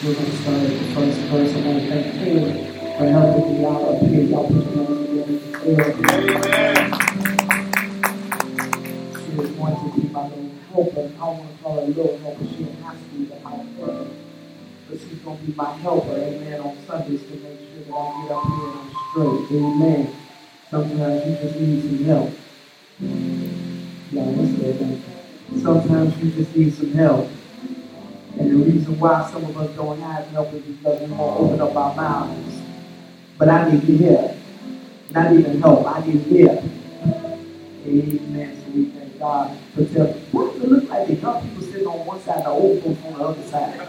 We're going to start at the first verse. I want to thank Caleb for helping me out up here. Y'all put your hands together. She is going to be my little helper. I want to call her little helper. She don't have to be the helper. But she's going to be my helper, amen, on Sundays to make sure that I get up here and I'm straight. Amen. Sometimes you just need some help. Sometimes you just need some help. And the reason why some of us don't have help is because we won't open up our mouths. But I need to hear. Not even help. I need to hear. Amen. So we thank God for telling. What does it look like? The young people sitting on one side, the old folks on the other side.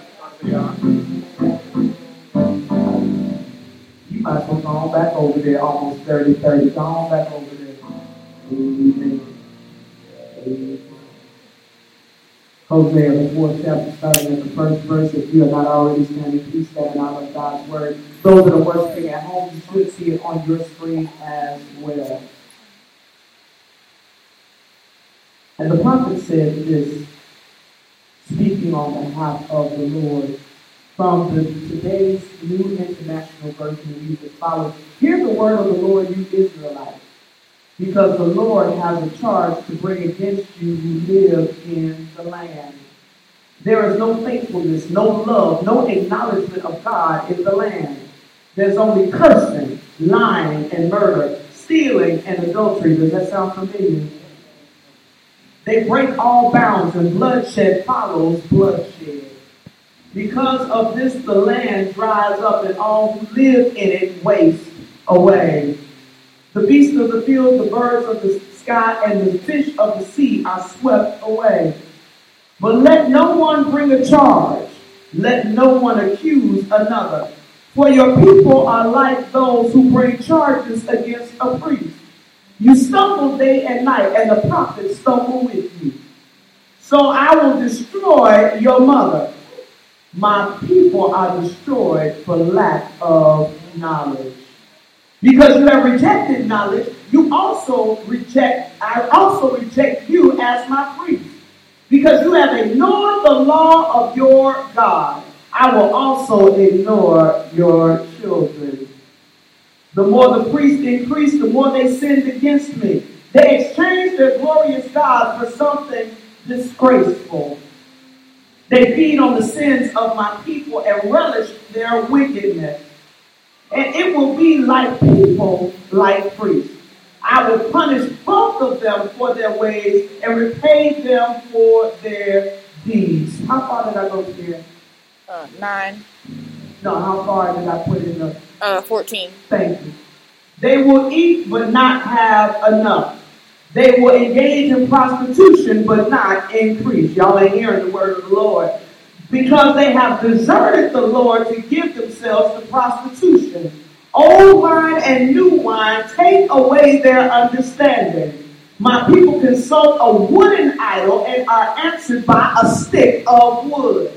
You might as well go on back over there, almost 30, 30. Go on back over there. Amen. Amen. Hosea, the fourth chapter, starting at the first verse. If you are not already standing, please stand out of God's word. Those that are worshiping at home, you should see it on your screen as well. And the prophet said this, speaking on behalf of the Lord, from the today's New International Version reads as follows. Hear the word of the Lord, you Israelites because the Lord has a charge to bring against you who live in the land. There is no faithfulness, no love, no acknowledgement of God in the land. There's only cursing, lying, and murder, stealing, and adultery. Does that sound familiar? They break all bounds, and bloodshed follows bloodshed. Because of this, the land dries up, and all who live in it waste away. The beasts of the field, the birds of the sky, and the fish of the sea are swept away. But let no one bring a charge. Let no one accuse another. For your people are like those who bring charges against a priest. You stumble day and night, and the prophets stumble with you. So I will destroy your mother. My people are destroyed for lack of knowledge. Because you have rejected knowledge, you also reject, I also reject you as my priest. Because you have ignored the law of your God, I will also ignore your children. The more the priests increased, the more they sinned against me. They exchanged their glorious God for something disgraceful. They feed on the sins of my people and relish their wickedness. And it will be like people, like priests. I will punish both of them for their ways and repay them for their deeds. How far did I go here? Uh, nine. No, how far did I put in the? Uh, 14. Thank you. They will eat but not have enough. They will engage in prostitution but not increase. Y'all ain't hearing the word of the Lord because they have deserted the Lord to give themselves to prostitution. Old wine and new wine take away their understanding. My people consult a wooden idol and are answered by a stick of wood.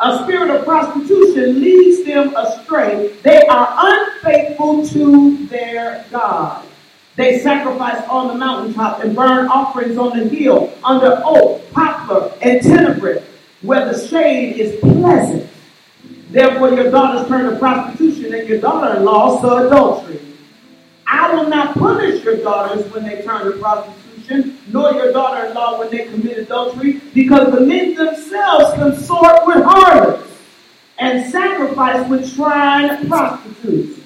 A spirit of prostitution leads them astray. They are unfaithful to their God. They sacrifice on the mountaintop and burn offerings on the hill under oak, poplar, and terebinth where the shade is pleasant. Therefore, your daughters turn to prostitution and your daughter-in-law to adultery. I will not punish your daughters when they turn to prostitution, nor your daughter-in-law when they commit adultery, because the men themselves consort with harlots and sacrifice with shrine prostitutes.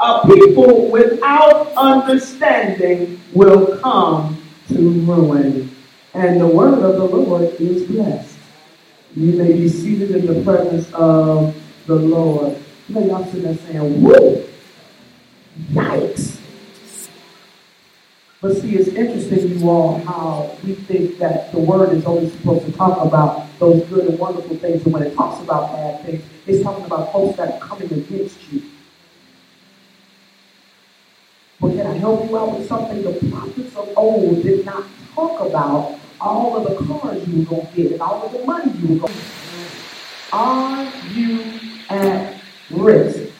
A people without understanding will come to ruin. And the word of the Lord is blessed. You may be seated in the presence of the Lord. You know, y'all sitting there saying, whoa, yikes. But see, it's interesting, you all, how we think that the word is only supposed to talk about those good and wonderful things. And when it talks about bad things, it's talking about folks that are coming against you. But can I help you out with something the prophets of old did not talk about all of the cars you were going to get and all of the money you were going to get. Are you at risk?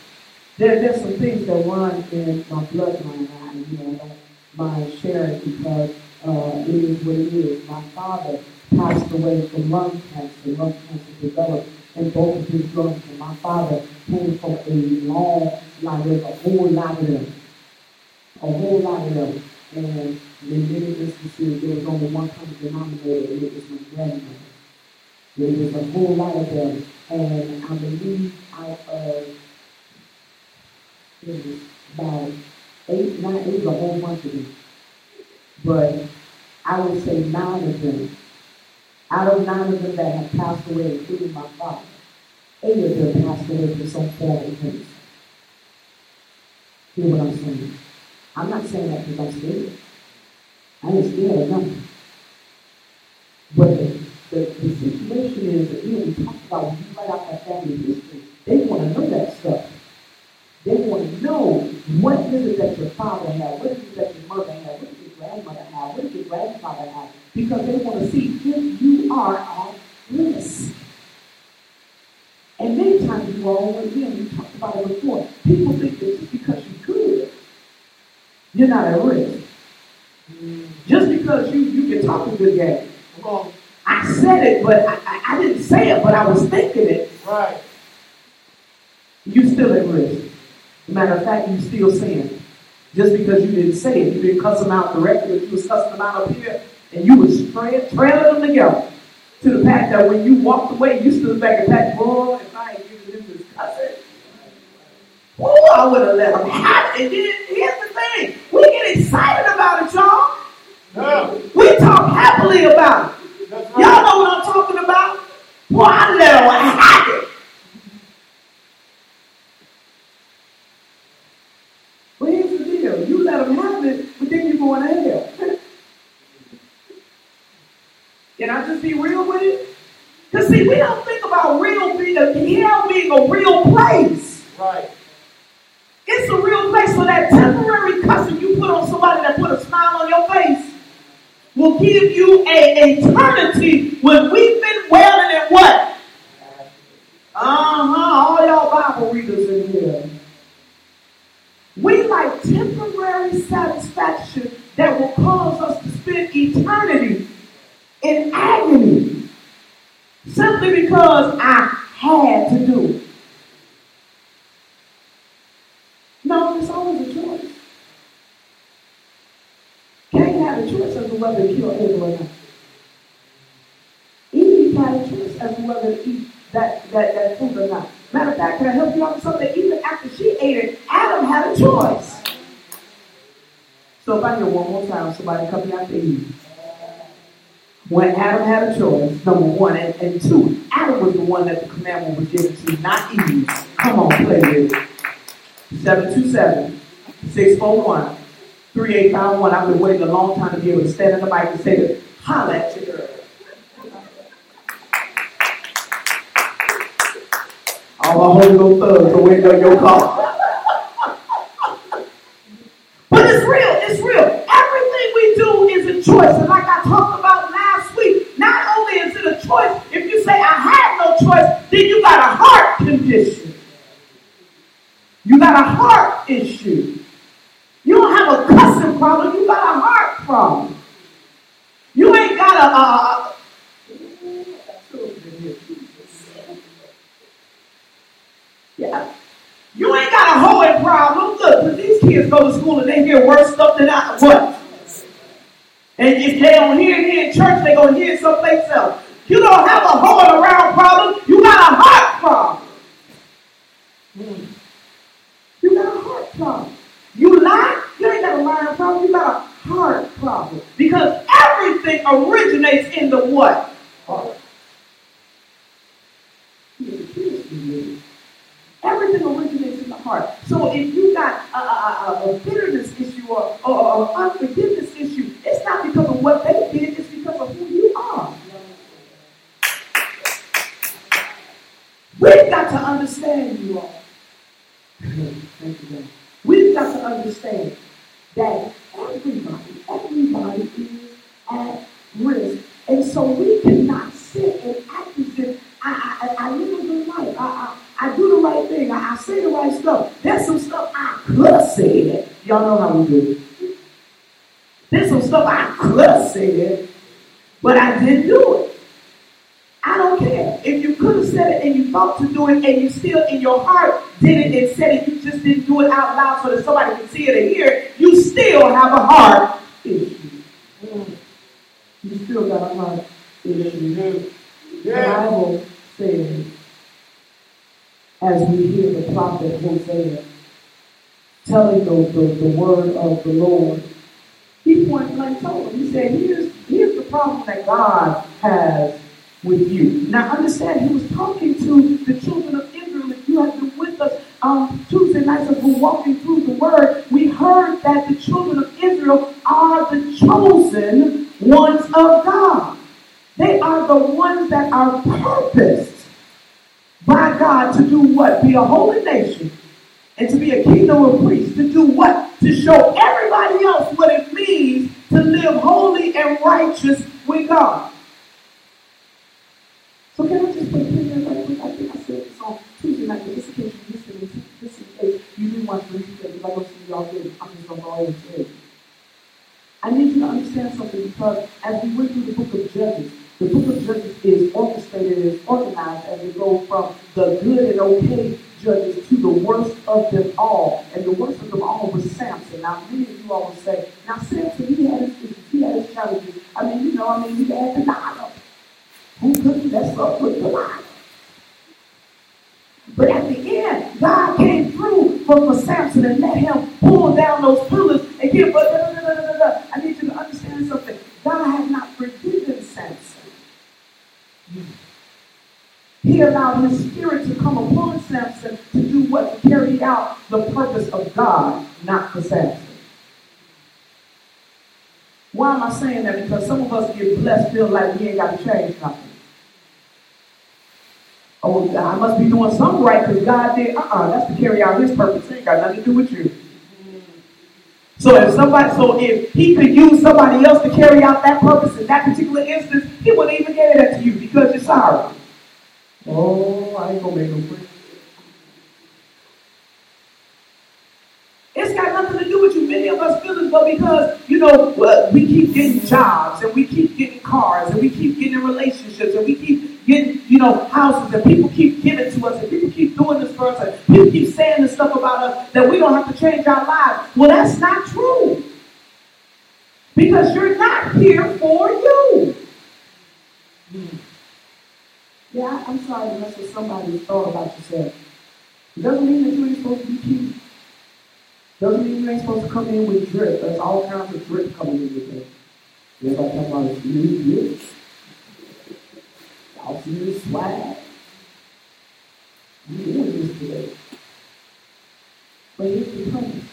There, there's some things that run in my bloodline now, you know, my sharing because uh, it is what it is. My father passed away from lung cancer. Lung cancer developed in both of his drums. And my father came from a long. There's a whole lot of them. A whole lot of them. And in many instances, there was only one common denominator, and it was my grandmother. There was a whole lot of them. And I believe out of it was about eight, nine, it was a whole bunch of them. But I would say nine of them out of nine of them that have passed away, including my father, eight of them passed away from some form of cancer. Hear what I'm saying? I'm not saying that because I'm scared. I ain't scared of nothing. But the, the, the situation is, again, we talk about when you write out that family history, they want to know that stuff. They want to know what is it that your father had, what is it that your mother had, what did your grandmother have, what did your grandfather have, because they want to see if you are at risk. And many times you all, again, we talked about it before, people think that just because good, you're not at risk. Just because you, you can talk a good game. Well, I said it, but I, I, I didn't say it, but I was thinking it. Right. You're still at risk. Matter of fact, you still sin. Just because you didn't say it, you didn't cuss them out directly, but you was cussing them out up here, and you was tra- trailing them together to the fact that when you walked away, you stood back and pat, boy, if I ain't giving him this cussing, oh, I would have let him have it. And here's the thing, we get excited about it, y'all. Yeah. We talk happily about it. That's Y'all know what I'm talking about? Boy, I let him have it. But here's the deal. You let them have it, but then you're going to hell. Can I just be real with you? Because see, we don't think about real being a hell being a real place. Right. It's a real place. So that temporary cussing you put on somebody that put a smile on your face will give you a eternity when we've been wailing in what? Uh-huh. All y'all Bible readers in here. We like temporary satisfaction that will cause us to spend eternity in agony simply because I had to do it. No, it's always a choice. Cain had a choice as to whether to kill Abel or not. Eve had a choice as to whether to eat that, that, that food or not. Matter of fact, can I help you out with something? Even after she ate it, Adam had a choice. So if I hear one more time, somebody come after Eve. When Adam had a choice, number one, and, and two, Adam was the one that the commandment was given to, not Eve. Come on, play with it. 727 641 3851. I've been waiting a long time to be able to stand in the mic and say this. Holla at your girl. All my Holy Ghost thugs are waiting on your call. but it's real. It's real. Everything we do is a choice. And like I talked about last week, not only is it a choice, if you say, I had no choice, then you got a heart condition. You got a heart issue. You don't have a cussing problem. You got a heart problem. You ain't got a. a yeah. You ain't got a hoeing problem. Look, 'cause these kids go to school and they hear worse stuff than I what. And if they don't hear it here in church, they gonna hear it someplace else. You don't have a hoeing around problem. You got a heart problem. Hmm. You got a heart problem. You lie, you ain't got a lying problem, you got a heart problem. Because everything originates in the what? Heart. Everything originates in the heart. So if you got a, a, a, bitterness issue or, or, or unforgiveness issue, it's not because of what they did, it's because of who you are. We've got to understand you all. Thank you, God. We've got to understand that everybody, everybody is at risk. And so we cannot sit and act as if I, I, I live a good life. I, I, I do the right thing. I, I say the right stuff. There's some stuff I could say that. Y'all know how we do. There's some stuff I could say that, but I didn't do it. I don't care. If you could have said it and you thought to do it and you still in your heart did it and said it, you just didn't do it out loud so that somebody can see it or hear it, you still have a heart issue. You still got a heart issue. The Bible says, as we hear the prophet Hosea telling the, the, the word of the Lord, he point blank told him, he said, here's, here's the problem that God has with you. Now understand, he was talking to the children of Israel. If you have been with us um, Tuesday nights as we're walking through the word, we heard that the children of Israel are the chosen ones of God. They are the ones that are purposed by God to do what? Be a holy nation and to be a kingdom of priests. To do what? To show everybody else what it means to live holy and righteous with God. I? I need you to understand something because as we went through the book of Judges, the book of Judges is orchestrated and organized as we go from the good and okay judges to the worst of them all. And the worst of them all was Samson. Now, many of you all will say, now Samson, he had his he had his challenges. I mean, you know, I mean, he had the Delilah. Who couldn't mess up with Delilah? But at the end, God came through for, for Samson and let him pull down those pillars and give. But I need you to understand something. God had not forgiven Samson. He allowed his spirit to come upon Samson to do what? To carry out the purpose of God, not for Samson. Why am I saying that? Because some of us get blessed, feel like we ain't got to change nothing. Oh, I must be doing something right because God did. Uh-uh, that's to carry out his purpose. It ain't got nothing to do with you. So if somebody, so if he could use somebody else to carry out that purpose in that particular instance, he wouldn't even give that to you because you're sorry. Oh, I ain't gonna make no friends. It's got nothing to do with you. Many of us feel this, but because, you know, we keep getting jobs and we keep getting cars and we keep getting relationships and we keep getting, you know, houses and people keep giving to us and people keep doing this for us and people keep saying this stuff about us that we don't have to change our lives. Well, that's not true. Because you're not here for you. Yeah, I'm sorry unless it's somebody thought about yourself. It doesn't mean that you ain't supposed to be cute. Doesn't mean you ain't supposed to come in with drip. There's all kinds of drip coming in with it. Everybody talking about new drip. Y'all see this swag? You doing this today. But here's the premise.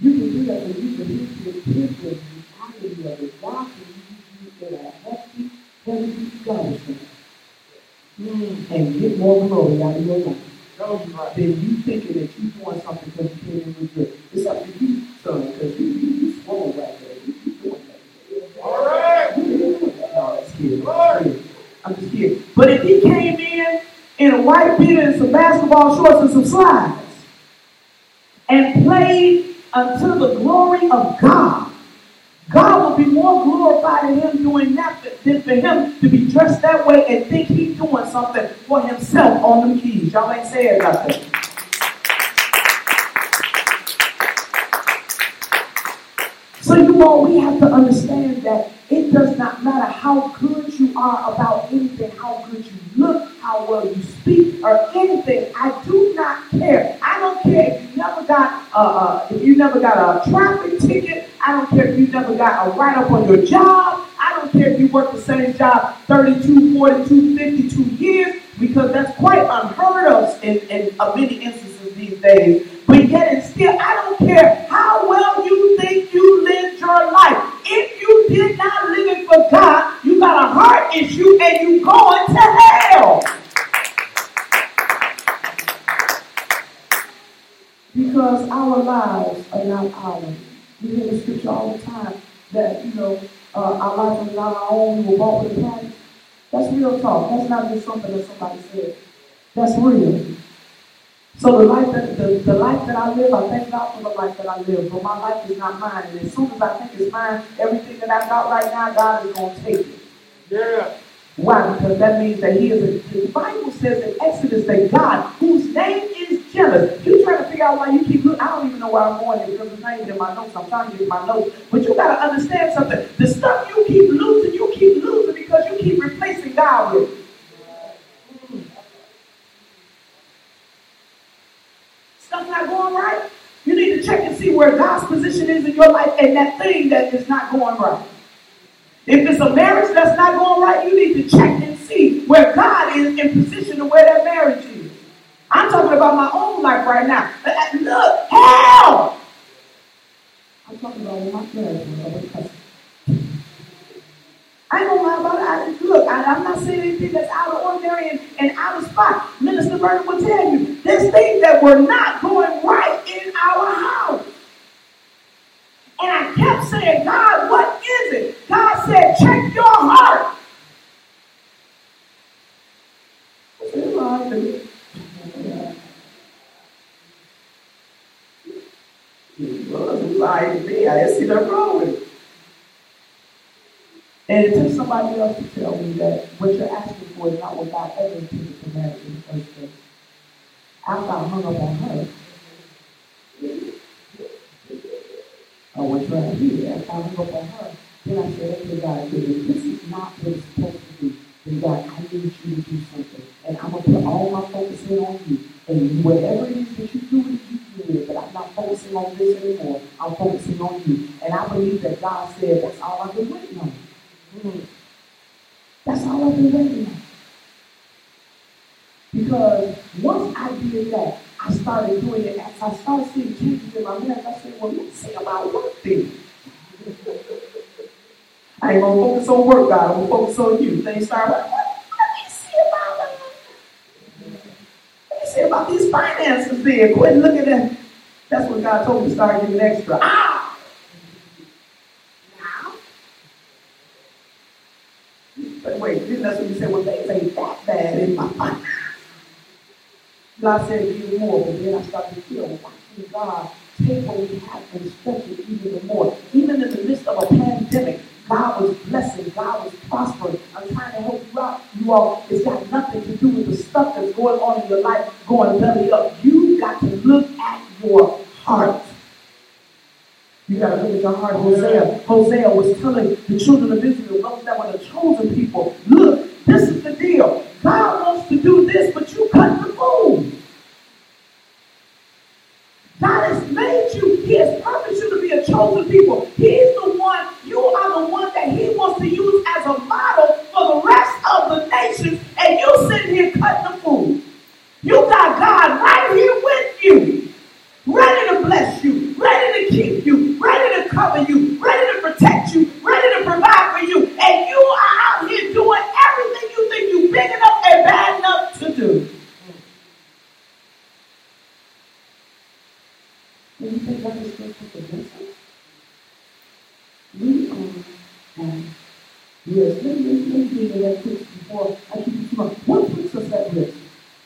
You can do that when you can use the privilege, the agony of it. Can use you in a hefty, heavy scholarship. Mm. And get more glory out of your life. Then you thinking that you doing something because you came in with good. It's up to you, son, because you, you, you swole right there. You, you doing that. All right. You ain't doing Right. I'm just kidding. But if he came in in a white beater and some basketball shorts and some slides and played unto the glory of God, God will be more glorified in him doing that than for him to be dressed that way and think he's doing something for himself on them keys. Y'all ain't saying nothing. So you all, we have to understand that it does not matter how good you are about anything, how good you look, how well you speak, or anything. I do not care. I don't care if you never got a, uh, if you never got a traffic ticket. I don't care if you never got a write up on your job. I don't care if you work the same job 32, 42, 52 years, because that's quite unheard of in, in uh, many instances these days. But yet and still, I don't care how well you think you lived your life. If you did not live it for God, you got a heart issue and you going to hell. Because our lives are not ours. We hear the scripture all the time that, you know, uh, our lives are not our own, we were bought with a price. That's real talk. That's not just something that somebody said. That's real. So the life that the, the life that I live, I thank God for the life that I live. But my life is not mine. And as soon as I think it's mine, everything that I got right now, God is gonna take it. Yeah. Why? Because that means that he is a, the Bible says in Exodus that God, whose name is jealous. You trying to figure out why you keep looking. I don't even know where I'm going because the name in my notes. I'm trying to get my notes. But you got to understand something. The stuff you keep losing, you keep losing because you keep replacing God with. Stuff not going right. You need to check and see where God's position is in your life and that thing that is not going right. If it's a marriage that's not going right, you need to check and see where God is in position to where that marriage is. I'm talking about my own life right now. Look, hell! I'm talking about my marriage I ain't gonna about it. I, look, I, am not saying anything that's out of ordinary and, and out of spot. Minister Vernon will tell you there's things that were not going right in our house. And I kept saying, God, what is it? God said, check your heart. I said, well, I didn't see with it. And it took somebody else to tell me that what you're asking for is not what God ever intended for marriage in the first place. I hung up on her, I was right here. I hung up on her, then I said, okay, God, if this is not what it's supposed to be, then God, I need you to do something. And I'm going to put all my focus in on you. And whatever it is that you do, you do it. But I'm not focusing on this anymore. I'm focusing on you. And I believe that God said, that's all I've been waiting on. That's all I've been waiting on. Because once I did that, I started doing it. As I started seeing changes in my life, I said, well, let's say about work then. I ain't gonna focus on work, God. I'm gonna focus on you. Things start like, let you see about let me see about these finances then. Quit looking at that. that's what God told me to start giving extra. Ah! Now. But wait, then that's what you said, well, things ain't that bad in my life. God said, give more, but then I started to feel watching God take what we have and stretch it even more. Even in the midst of a pandemic, God was blessing, God was prospering. I'm trying to help you out, you all. It's got nothing to do with the stuff that's going on in your life going belly up. You got to look at your heart. You got to look at your heart. Hosea, Hosea was telling the children of Israel, those that were the chosen people, look, this is the deal. God wants to do this, but you cut the food. God has made you, He has purposed you to be a chosen people. He's the one, you are the one that He wants to use as a model for the rest of the nations, and you sitting here cutting the food. You got God right here with you, ready to bless you, ready to keep you, ready to cover you, ready to protect you, ready to provide for you, and you are out here doing everything you think you big enough and bad enough to do. When you think we um, yes, let me, let me you before I. What puts us at?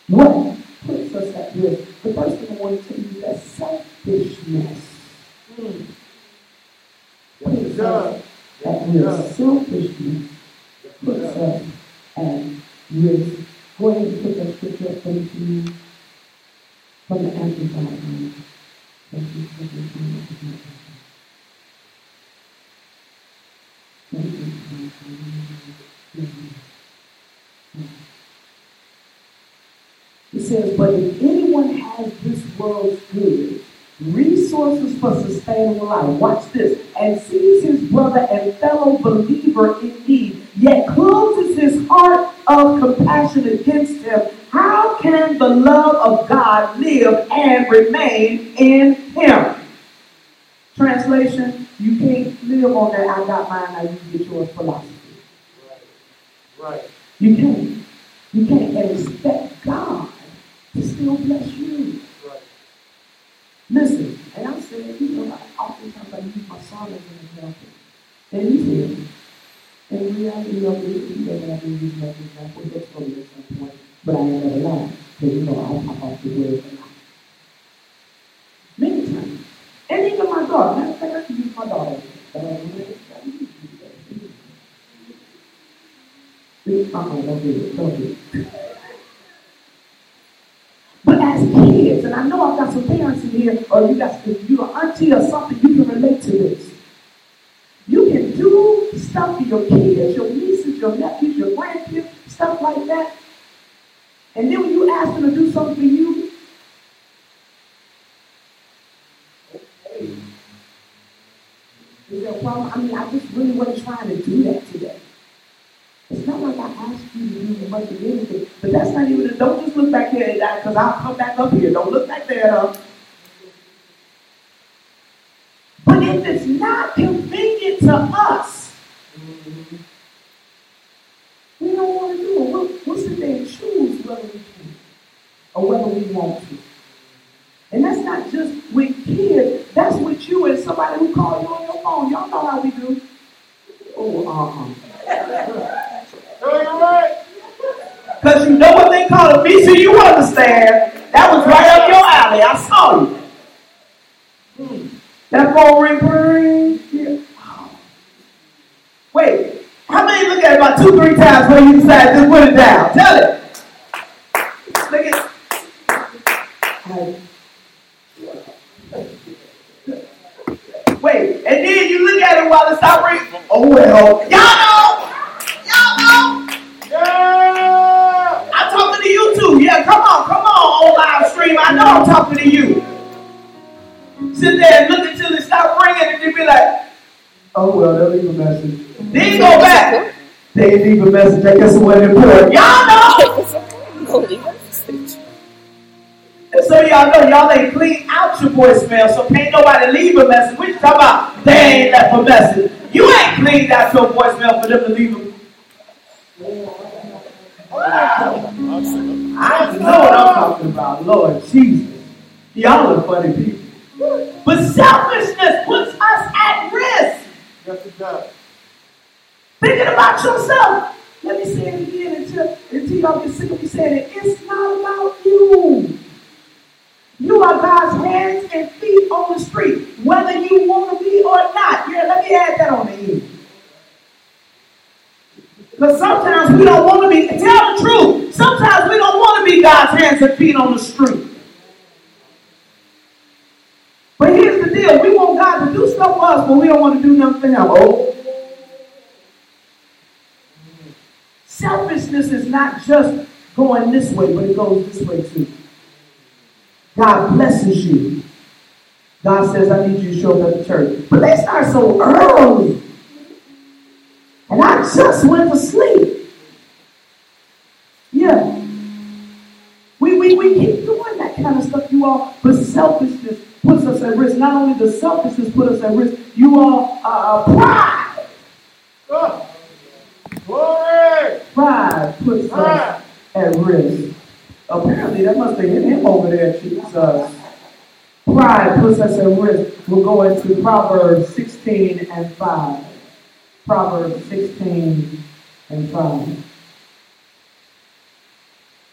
What puts us at? The first thing I want to is selfishness. Mm. Puts. Selfishness puts us at risk. Go put that scripture up for me from. It says, but if anyone has this world's goods, resources for sustainable life, watch this, and sees his brother and fellow believer in need, yet closes his heart of compassion against him, how can the love of God live and remain in him? Translation, you can't live on that I got mine, now you get yours philosophy. Right. right. You can't. You can't expect God to still bless you. Listen, and I'm saying, you know, I oftentimes I use my son as an example. And he said, and reality of it, he doesn't have to use that example, he'll tell you at some point. But I ain't never lied. Because, you know, I'll pop off the word a lot. Many times. And even my daughter. Matter of fact, I can use my daughter. Uh-uh, don't do it. Don't do it. But as kids, and I know I've got some parents in here, or you got you're an auntie or something, you can relate to this. You can do stuff for your kids, your nieces, your nephews, your grandkids, stuff like that. And then when you ask them to do something for you, is there a problem? I mean, I just really wasn't trying to do that today. It's not like I asked you to do much of anything. But that's not even, don't just look back there and die because I'll come back up here. Don't look back there. Huh? But if it's not convenient to us, we don't want to do it. We'll, we'll sit there and choose whether we can or whether we want to. And that's not just with kids. That's with you and somebody who call you on your phone. Y'all know how we do. Oh, uh-uh. Because you know what they call it. Me, so you. That was right up your alley. I saw you. Hmm. That phone ring, ring. Yeah. Wait, how many look at it about two, three times before you decide to put it down? Tell it. Look at Wait, and then you look at it while it stops ringing. Oh well, They leave a message. I guess it wasn't important. Y'all know. And so y'all know y'all ain't clean out your voicemail, so can't nobody leave a message. We talking about they ain't left a message. You ain't cleaned out your voicemail for them to leave a I know what I'm talking about, Lord Jesus. Y'all are funny people. But selfishness puts us at risk. Yes, it does. Thinking about yourself. Let me say it again until, until y'all get sick of me saying it. It's not about you. You are God's hands and feet on the street, whether you want to be or not. Yeah, let me add that on the end. Because sometimes we don't want to be, tell the truth, sometimes we don't want to be God's hands and feet on the street. But here's the deal we want God to do stuff for us, but we don't want to do nothing else. Oh. Selfishness is not just going this way, but it goes this way too. God blesses you. God says, I need you to show up at the church. But they start so early. And I just went to sleep. Yeah. We, we, we keep doing that kind of stuff, you all. But selfishness puts us at risk. Not only does selfishness put us at risk, you all, uh, pride. Oh. Glory. Pride puts us at risk. Apparently, that must have hit him over there, Jesus. Pride puts us at risk. We'll go into Proverbs 16 and 5. Proverbs 16 and 5.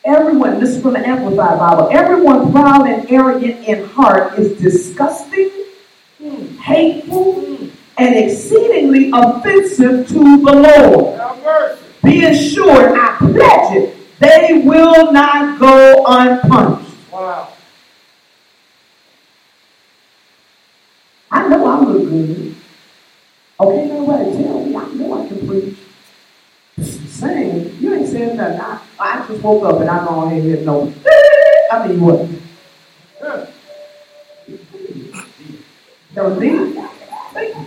Everyone, this is from the Amplified Bible, everyone proud and arrogant in heart is disgusting, hateful, and exceedingly offensive to the Lord. Be assured, I pledge it, they will not go unpunished. Wow. I know I look good. Okay, nobody tell me. I know I can preach. Sing. You ain't saying nothing. I, I just woke up and I'm on here hitting no. I mean, what? That was me. Thank you.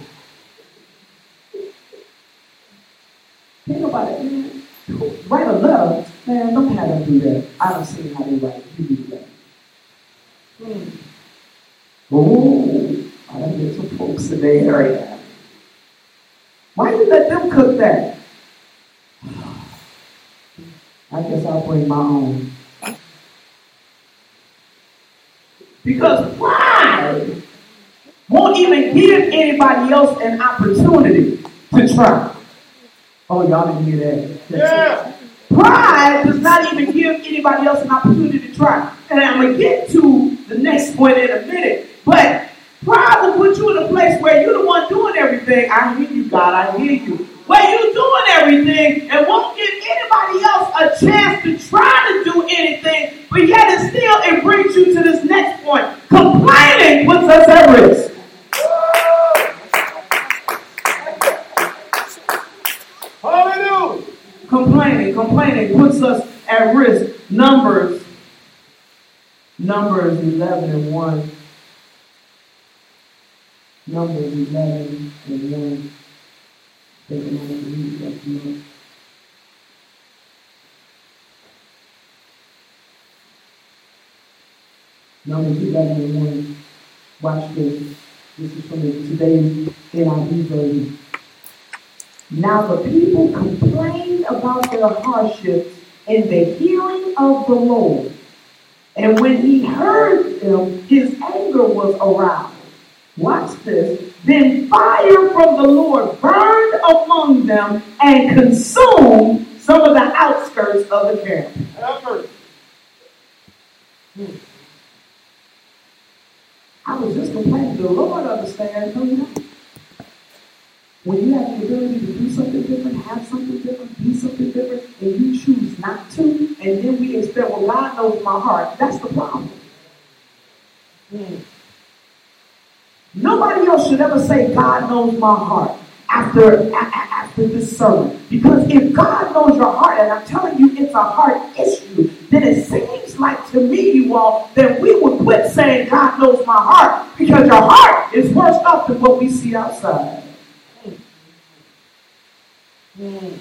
Can't nobody write a letter. Man, don't have them do that. I don't see how they write. You do that. Hmm. Oh, I don't get some folks in the area. Why you let them cook that? I guess I'll bring my own. Because pride won't even give anybody else an opportunity to try. Oh, y'all didn't hear that. yeah. Pride does not even give anybody else an opportunity to try. And I'm going to get to the next point in a minute. But Pride will put you in a place where you're the one doing everything. I hear you, God. I hear you. where you're doing everything and won't give anybody else a chance to try to do anything, but yet it still it brings you to this next point. Complaining puts us at risk. Complaining, complaining puts us at risk. Numbers, Numbers 11 and 1. Numbers 11 and 1. Take a moment to read that. Numbers 11 and 1. Watch this. This is from the today's NIV version. Now the people complained about their hardships in the hearing of the Lord. And when he heard them, his anger was aroused. Watch this. Then fire from the Lord burned among them and consumed some of the outskirts of the camp. Effort. I was just complaining. The Lord understands, you? When you have the ability to do something different, have something different, be something different, and you choose not to, and then we expect, well, God knows my heart, that's the problem. Hmm. Nobody else should ever say, God knows my heart after, a- after this sermon. Because if God knows your heart, and I'm telling you it's a heart issue, then it seems like to me, you all, that we would quit saying, God knows my heart, because your heart is worse off than what we see outside. Complaining.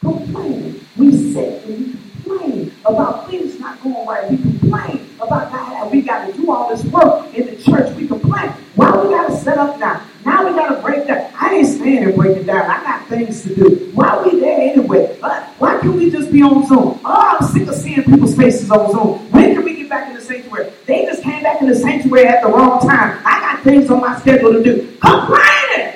Complaining. We sit and we complain about things not going right. We complain about God. That we got to do all this work in the church. We complain. Why we got to set up now? Now we got to break down. I ain't staying and break it down. I got things to do. Why are we there anyway? Why can't we just be on Zoom? Oh, I'm sick of seeing people's faces on Zoom. When can we get back in the sanctuary? They just came back in the sanctuary at the wrong time. I got things on my schedule to do. Complaining.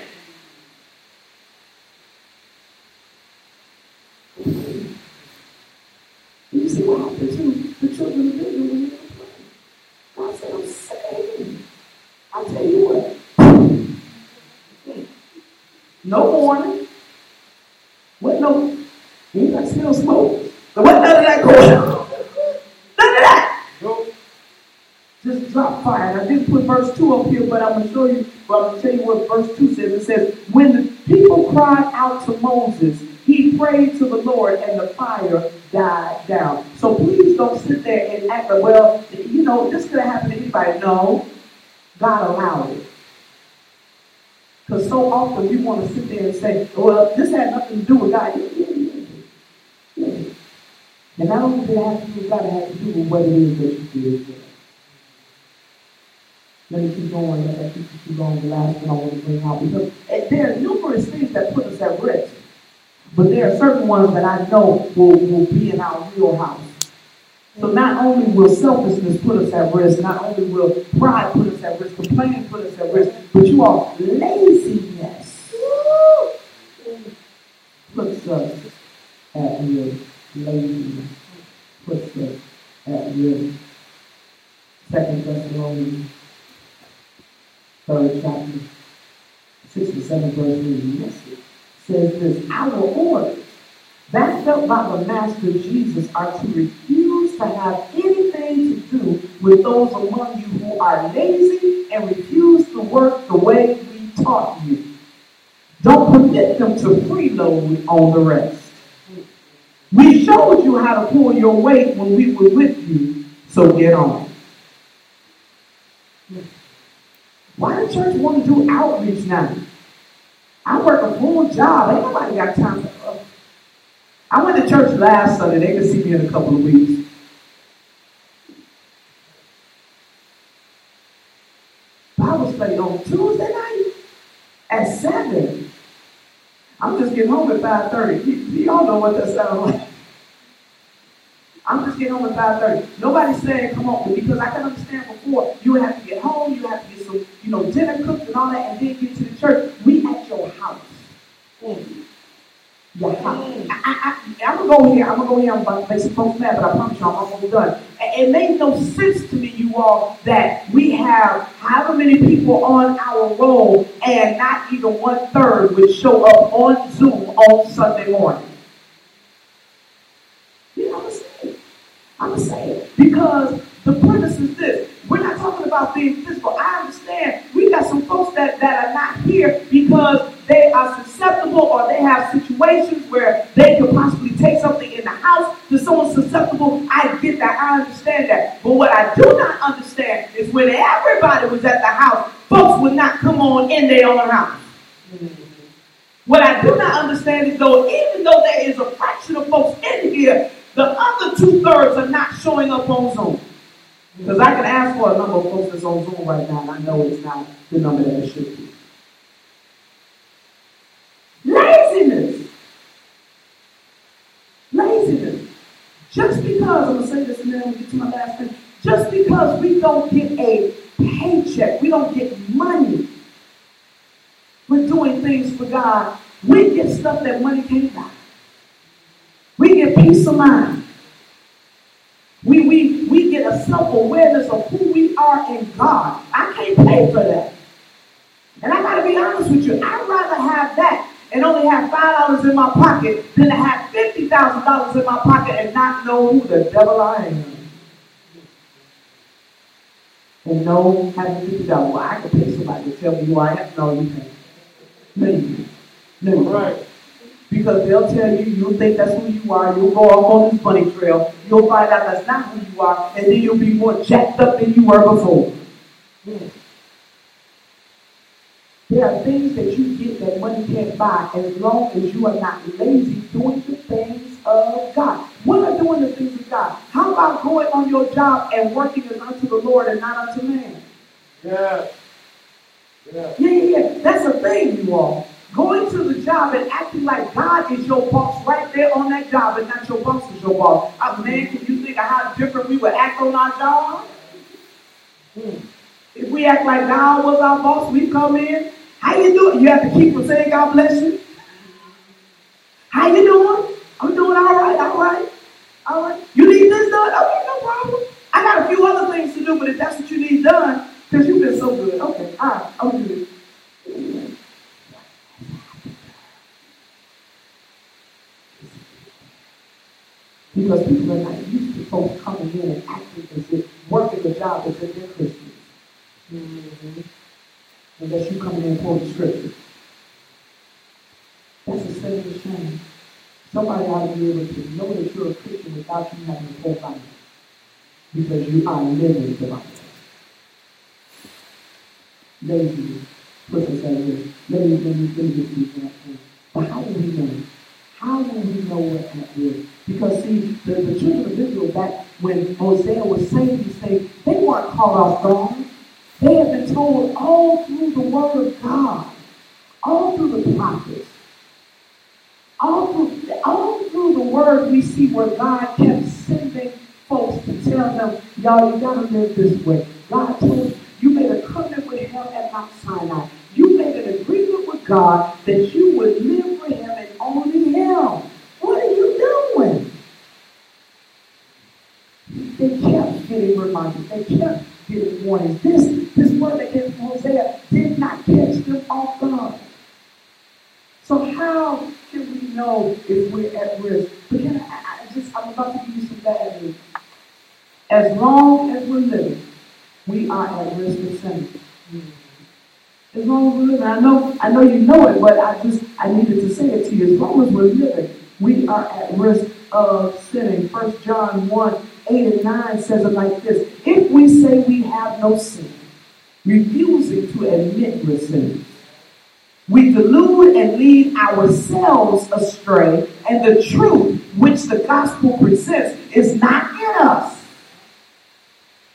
You see what happened to the children of Israel when they complained? God said, I'm sick of hearing. I'll tell you what. No warning. What no? You got still smoke. So what none of that going on? None of that. Nope. Just drop fire. And I didn't put verse 2 up here, but I'm going to show you, but I'm going to tell you what verse 2 says. It says, When the people cried out to Moses, he prayed to the Lord, and the fire died down. So please don't sit there and act like, well, you know, this could have happened to anybody. No, God allowed it. Because so often we want to sit there and say, well, this had nothing to do with God. And not only did it have to do with God, it had to do with what it is that you did. Let me keep going. Let me keep, keep going. The last one I want to bring out because there are numerous things that put us at risk, but there are certain ones that I know will, will be in our real house. So not only will selfishness put us at risk, not only will pride put us at risk, complaining put us at risk, but you all laziness puts us at risk. Laziness puts us at risk. Second Thessalonians third chapter, six to seven verse three, says this, our orders, backed up by the Master Jesus, are to refuse to have anything to do with those among you who are lazy and refuse to work the way we taught you. Don't permit them to freeload on the rest. We showed you how to pull your weight when we were with you, so get on. Why the church want to do outreach now? I work a full job. Ain't nobody got time for us. I went to church last Sunday. They can see me in a couple of weeks. Bible study on Tuesday night at 7. I'm just getting home at 5.30. You, you all know what that sounds like. I'm just getting home at 5.30. Nobody's saying, come on, because I can understand before, you have to get home, you have to get some, you know, dinner cooked and all that, and then get to the church. We at your house. Mm. Your house. I, I, I'm going to go here, I'm going to go here, I'm about to make some folks mad, but I promise you I'm almost done. it made no sense to me, you all, that we have however many people on our roll and not even one third would show up on Zoom on Sunday morning. You know, I'm saying. I'm saying because the premise is this: we're not talking about being physical. I understand we got some folks that that are not here because they are susceptible or they have situations where they could possibly take something in the house to someone susceptible. I get that. I understand that. But what I do not understand is when everybody was at the house, folks would not come on in their own house. What I do not understand is though, even though there is a fraction of folks in here, the other two thirds are not showing up on Zoom. Because I can ask for a number of folks that's on Zoom right now, and I know it's not the number that it should be. Laziness. Laziness. Just because, I'm going to say this and then we get to my last thing. Just because we don't get a paycheck, we don't get money, we're doing things for God. We get stuff that money can't buy. Peace of mind. We, we, we get a self-awareness of who we are in God. I can't pay for that. And I gotta be honest with you, I'd rather have that and only have five dollars in my pocket than to have fifty thousand dollars in my pocket and not know who the devil I am. And no having fifty dollars. Well, I can pay somebody to tell me who I am. No, you can't. No, you can't. No, Right. Because they'll tell you, you'll think that's who you are, you'll go off on this bunny trail, you'll find out that's not who you are, and then you'll be more jacked up than you were before. There are things that you get that money can't buy as long as you are not lazy doing the things of God. What are doing the things of God? How about going on your job and working as unto the Lord and not unto man? Yeah. Yeah. Yeah, yeah, yeah. That's a thing, you all. Going to the job and acting like God is your boss right there on that job and not your boss is your boss. Uh, man, can you think of how different we would act on our job? Hmm. If we act like God was our boss, we come in. How you doing? You have to keep on saying God bless you. How you doing? I'm doing all right, all right, all right. You need this done? Okay, no problem. I got a few other things to do, but if that's what you need done, because you've been so good. Okay, all right, I'm good. Because people are not used to folks coming in and acting as if working the job as if they're Christians. Mm-hmm. Unless you come in and quote the scripture. That's a of shame. Somebody ought to be able to know that you're a Christian without you having to quote Bible. Because you are living the Bible. Lazy. This that way. Let me, let me, let that. But how do we know? How will we know what that is? Because see, the, the children of Israel back when Hosea was saying these things, they weren't caught off guard. They had been told all through the word of God, all through the prophets, all through, all through the word we see where God kept sending folks to tell them, y'all, you gotta live this way. God told you, you made a covenant with him at Mount Sinai. You made an agreement with God that you would live him. What are you doing? They kept getting reminded. They kept getting warnings. This, this word that came Hosea did not catch them off guard. So how can we know if we're at risk? But can I, I just, I'm about to give you some bad news. As long as we're living, we are at risk of sinning. As long as we're living, I know, I know you know it, but I just, I needed to say it to you. As long as we're living, we are at risk of sinning. First John 1, 8 and 9 says it like this. If we say we have no sin, refusing to admit we're we delude and lead ourselves astray, and the truth which the gospel presents is not in us.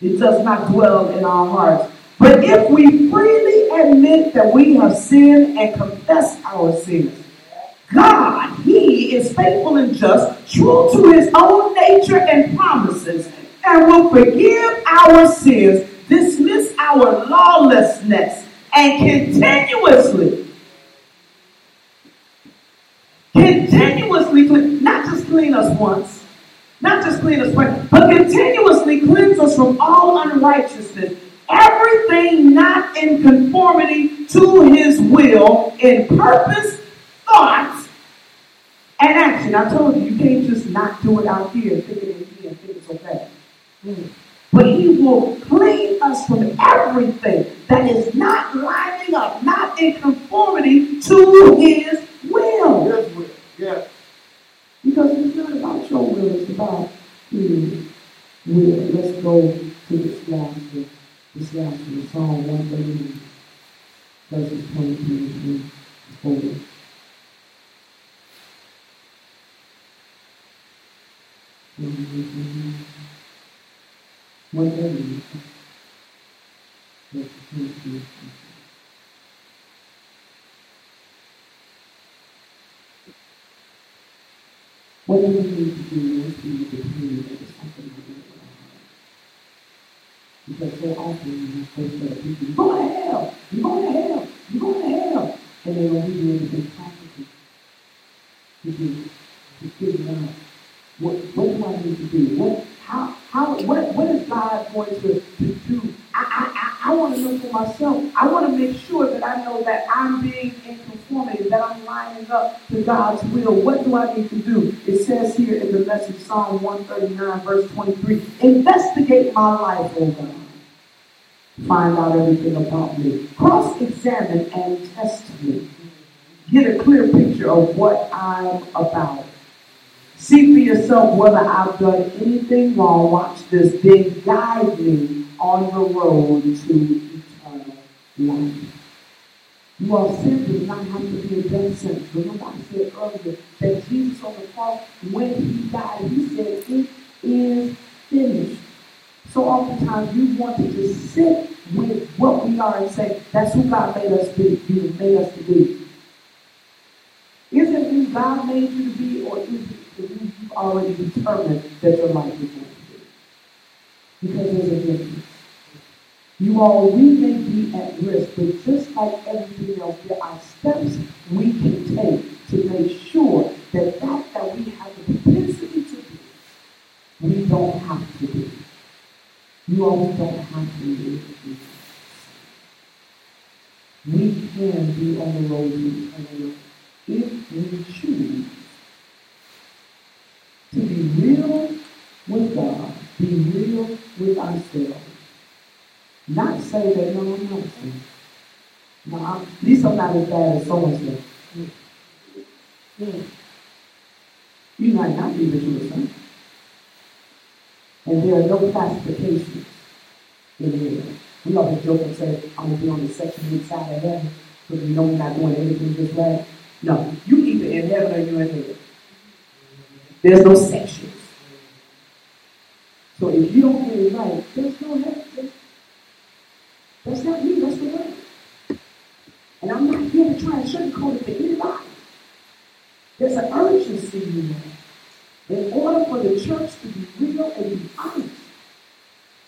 It does not dwell in our hearts. But if we freely admit that we have sinned and confess our sins, God, He is faithful and just, true to His own nature and promises, and will forgive our sins, dismiss our lawlessness, and continuously, continuously, clean, not just clean us once, Not just clean us, but, but continuously cleanse us from all unrighteousness. Everything not in conformity to his will in purpose, thoughts, and action. I told you, you can't just not do it out here, think it in here, think it's okay. Mm. But he will clean us from everything that is not lining up, not in conformity to his will. Yes, will. Yes. Because it's not about your will, it's about his will. Let's go to this last one. This last one, Psalm 139, verses 22 and 4. Mm-hmm. One thirty. Verses 22 and 4. What do we need to do that there's something to do with our heart? Because so often that are people, you're going to hell, you're going to hell, you're going to hell. And they don't do anything practical to do, to figure out what, what do I need to do? What, how, how, what, what is God going to, to do? I, I, I, I want to know for myself. I want to make sure that I know that I'm being in conformity, that I'm lining up to God's will. What do I need to do? It says here in the message, Psalm 139, verse 23, investigate my life, oh God. Find out everything about me. Cross-examine and test me. Get a clear picture of what I'm about. See for yourself whether I've done anything wrong. Watch this. Then guide me on the road to uh, eternal life. You all sin does not have to be a death sentence. Remember I said earlier that Jesus on the cross, when he died, he said, it is finished. So oftentimes we want to just sit with what we are and say, that's who God made us to be. You made us to be. Is it who God made you to be, or is it who you've already determined that your life is going to be? Because there's a difference. You all, we may be at risk, but just like everything else, there are steps we can take to make sure that that that we have the propensity to do, we don't have to do. You all, we don't have to do. We can be on the road to eternal if we choose to be real with God, be real with ourselves, not say that, no, I'm not. No, I'm, at least I'm not as bad as so and so. You might not be, you're a sinner. And there are no classifications in here. We often joke and say, I'm going to be on the section side of heaven because we know we're not doing anything just right. No, you either in heaven or you're in hell. There's no sections. So if you don't get it right, there's no heaven. That's not me, that's the word. And I'm not here to try and sugarcoat it to anybody. There's an in there. In order for the church to be real and be honest,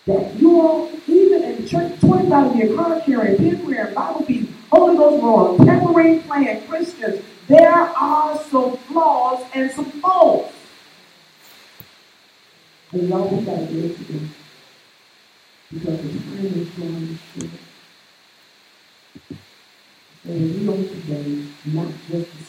that you all, even in church, 25 year car carrying, wearing, Bible beating, Holy Ghost roaring, tambourine playing Christians, there are some flaws and some faults. And y'all, we got to get together. Because the time is drawing short. And we on today, not just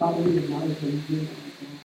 他为什拿？他为什么？